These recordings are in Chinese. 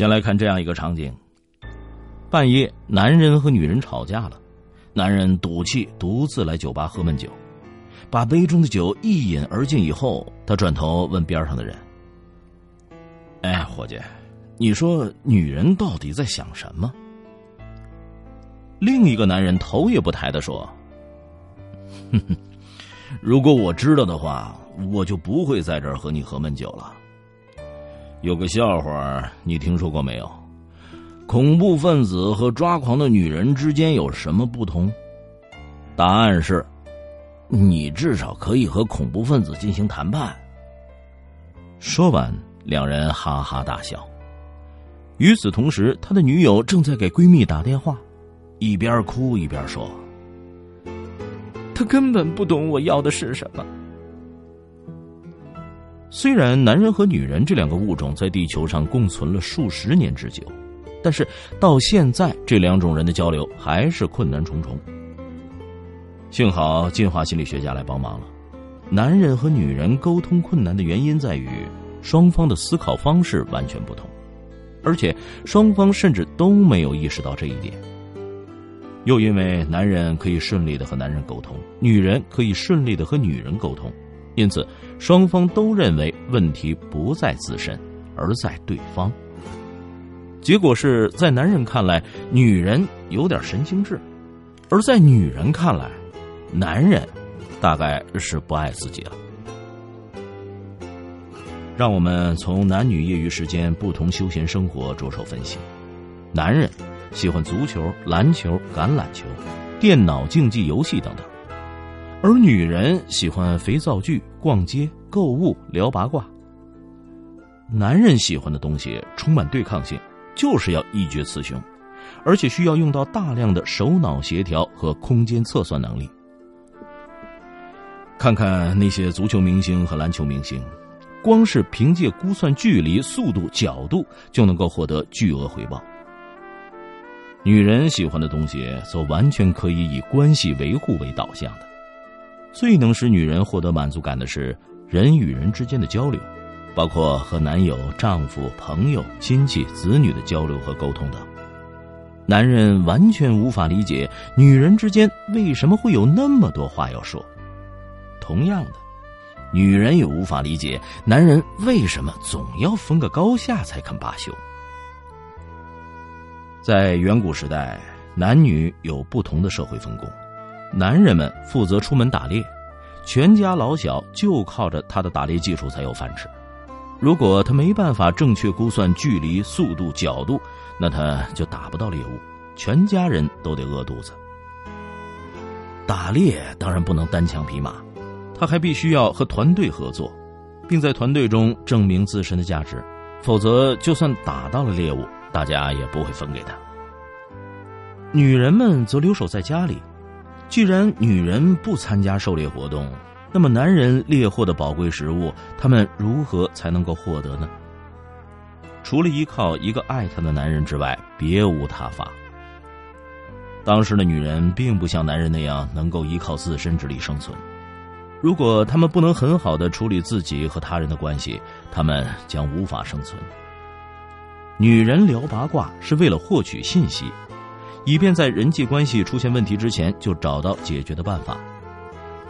先来看这样一个场景：半夜，男人和女人吵架了，男人赌气独自来酒吧喝闷酒，把杯中的酒一饮而尽以后，他转头问边上的人：“哎，伙计，你说女人到底在想什么？”另一个男人头也不抬的说：“哼哼，如果我知道的话，我就不会在这儿和你喝闷酒了。”有个笑话，你听说过没有？恐怖分子和抓狂的女人之间有什么不同？答案是，你至少可以和恐怖分子进行谈判。说完，两人哈哈大笑。与此同时，他的女友正在给闺蜜打电话，一边哭一边说：“他根本不懂我要的是什么。”虽然男人和女人这两个物种在地球上共存了数十年之久，但是到现在这两种人的交流还是困难重重。幸好进化心理学家来帮忙了。男人和女人沟通困难的原因在于双方的思考方式完全不同，而且双方甚至都没有意识到这一点。又因为男人可以顺利的和男人沟通，女人可以顺利的和女人沟通。因此，双方都认为问题不在自身，而在对方。结果是在男人看来，女人有点神经质；而在女人看来，男人大概是不爱自己了。让我们从男女业余时间不同休闲生活着手分析。男人喜欢足球、篮球、橄榄球、电脑竞技游戏等等。而女人喜欢肥皂剧、逛街、购物、聊八卦。男人喜欢的东西充满对抗性，就是要一决雌雄，而且需要用到大量的手脑协调和空间测算能力。看看那些足球明星和篮球明星，光是凭借估算距离、速度、角度就能够获得巨额回报。女人喜欢的东西，则完全可以以关系维护为导向的。最能使女人获得满足感的是人与人之间的交流，包括和男友、丈夫、朋友、亲戚、子女的交流和沟通等。男人完全无法理解女人之间为什么会有那么多话要说，同样的，女人也无法理解男人为什么总要分个高下才肯罢休。在远古时代，男女有不同的社会分工。男人们负责出门打猎，全家老小就靠着他的打猎技术才有饭吃。如果他没办法正确估算距离、速度、角度，那他就打不到猎物，全家人都得饿肚子。打猎当然不能单枪匹马，他还必须要和团队合作，并在团队中证明自身的价值，否则就算打到了猎物，大家也不会分给他。女人们则留守在家里。既然女人不参加狩猎活动，那么男人猎获的宝贵食物，他们如何才能够获得呢？除了依靠一个爱她的男人之外，别无他法。当时的女人并不像男人那样能够依靠自身之力生存，如果他们不能很好的处理自己和他人的关系，他们将无法生存。女人聊八卦是为了获取信息。以便在人际关系出现问题之前就找到解决的办法。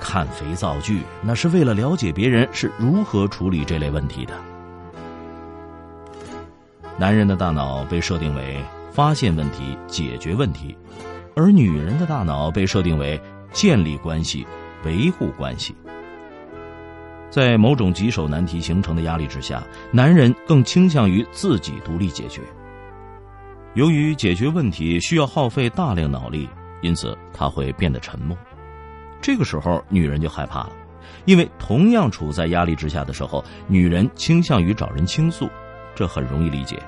看肥皂剧，那是为了了解别人是如何处理这类问题的。男人的大脑被设定为发现问题、解决问题，而女人的大脑被设定为建立关系、维护关系。在某种棘手难题形成的压力之下，男人更倾向于自己独立解决。由于解决问题需要耗费大量脑力，因此他会变得沉默。这个时候，女人就害怕了，因为同样处在压力之下的时候，女人倾向于找人倾诉，这很容易理解。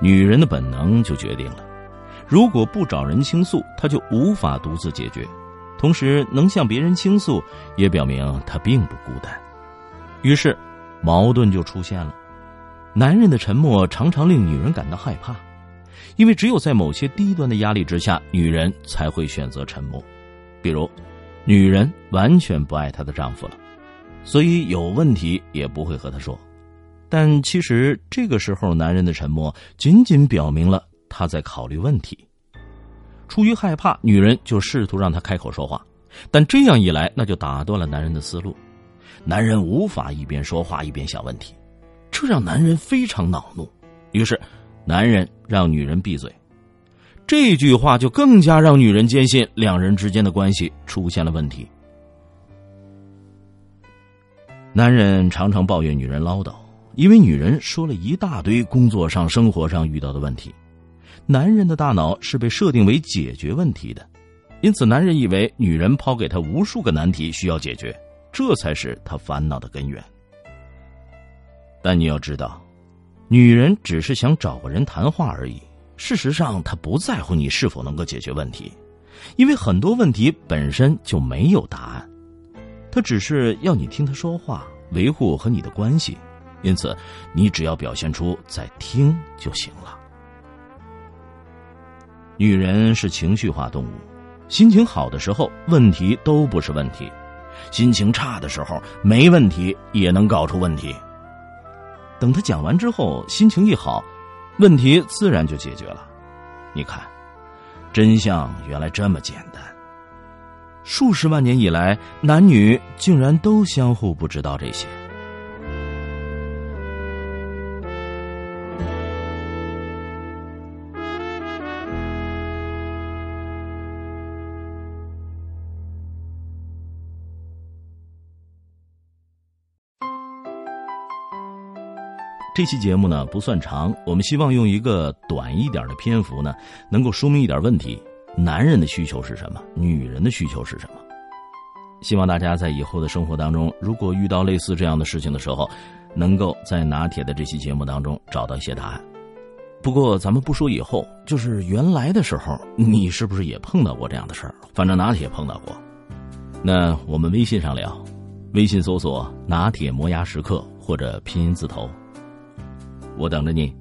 女人的本能就决定了，如果不找人倾诉，她就无法独自解决；同时，能向别人倾诉，也表明她并不孤单。于是，矛盾就出现了。男人的沉默常常令女人感到害怕，因为只有在某些低端的压力之下，女人才会选择沉默。比如，女人完全不爱她的丈夫了，所以有问题也不会和他说。但其实这个时候，男人的沉默仅仅表明了他在考虑问题。出于害怕，女人就试图让他开口说话，但这样一来，那就打断了男人的思路。男人无法一边说话一边想问题。这让男人非常恼怒，于是，男人让女人闭嘴。这句话就更加让女人坚信两人之间的关系出现了问题。男人常常抱怨女人唠叨，因为女人说了一大堆工作上、生活上遇到的问题。男人的大脑是被设定为解决问题的，因此男人以为女人抛给他无数个难题需要解决，这才是他烦恼的根源。但你要知道，女人只是想找个人谈话而已。事实上，她不在乎你是否能够解决问题，因为很多问题本身就没有答案。她只是要你听她说话，维护和你的关系。因此，你只要表现出在听就行了。女人是情绪化动物，心情好的时候，问题都不是问题；心情差的时候，没问题也能搞出问题。等他讲完之后，心情一好，问题自然就解决了。你看，真相原来这么简单。数十万年以来，男女竟然都相互不知道这些。这期节目呢不算长，我们希望用一个短一点的篇幅呢，能够说明一点问题：男人的需求是什么，女人的需求是什么？希望大家在以后的生活当中，如果遇到类似这样的事情的时候，能够在拿铁的这期节目当中找到一些答案。不过咱们不说以后，就是原来的时候，你是不是也碰到过这样的事儿？反正拿铁碰到过。那我们微信上聊，微信搜索“拿铁磨牙时刻”或者拼音字头。我等着你。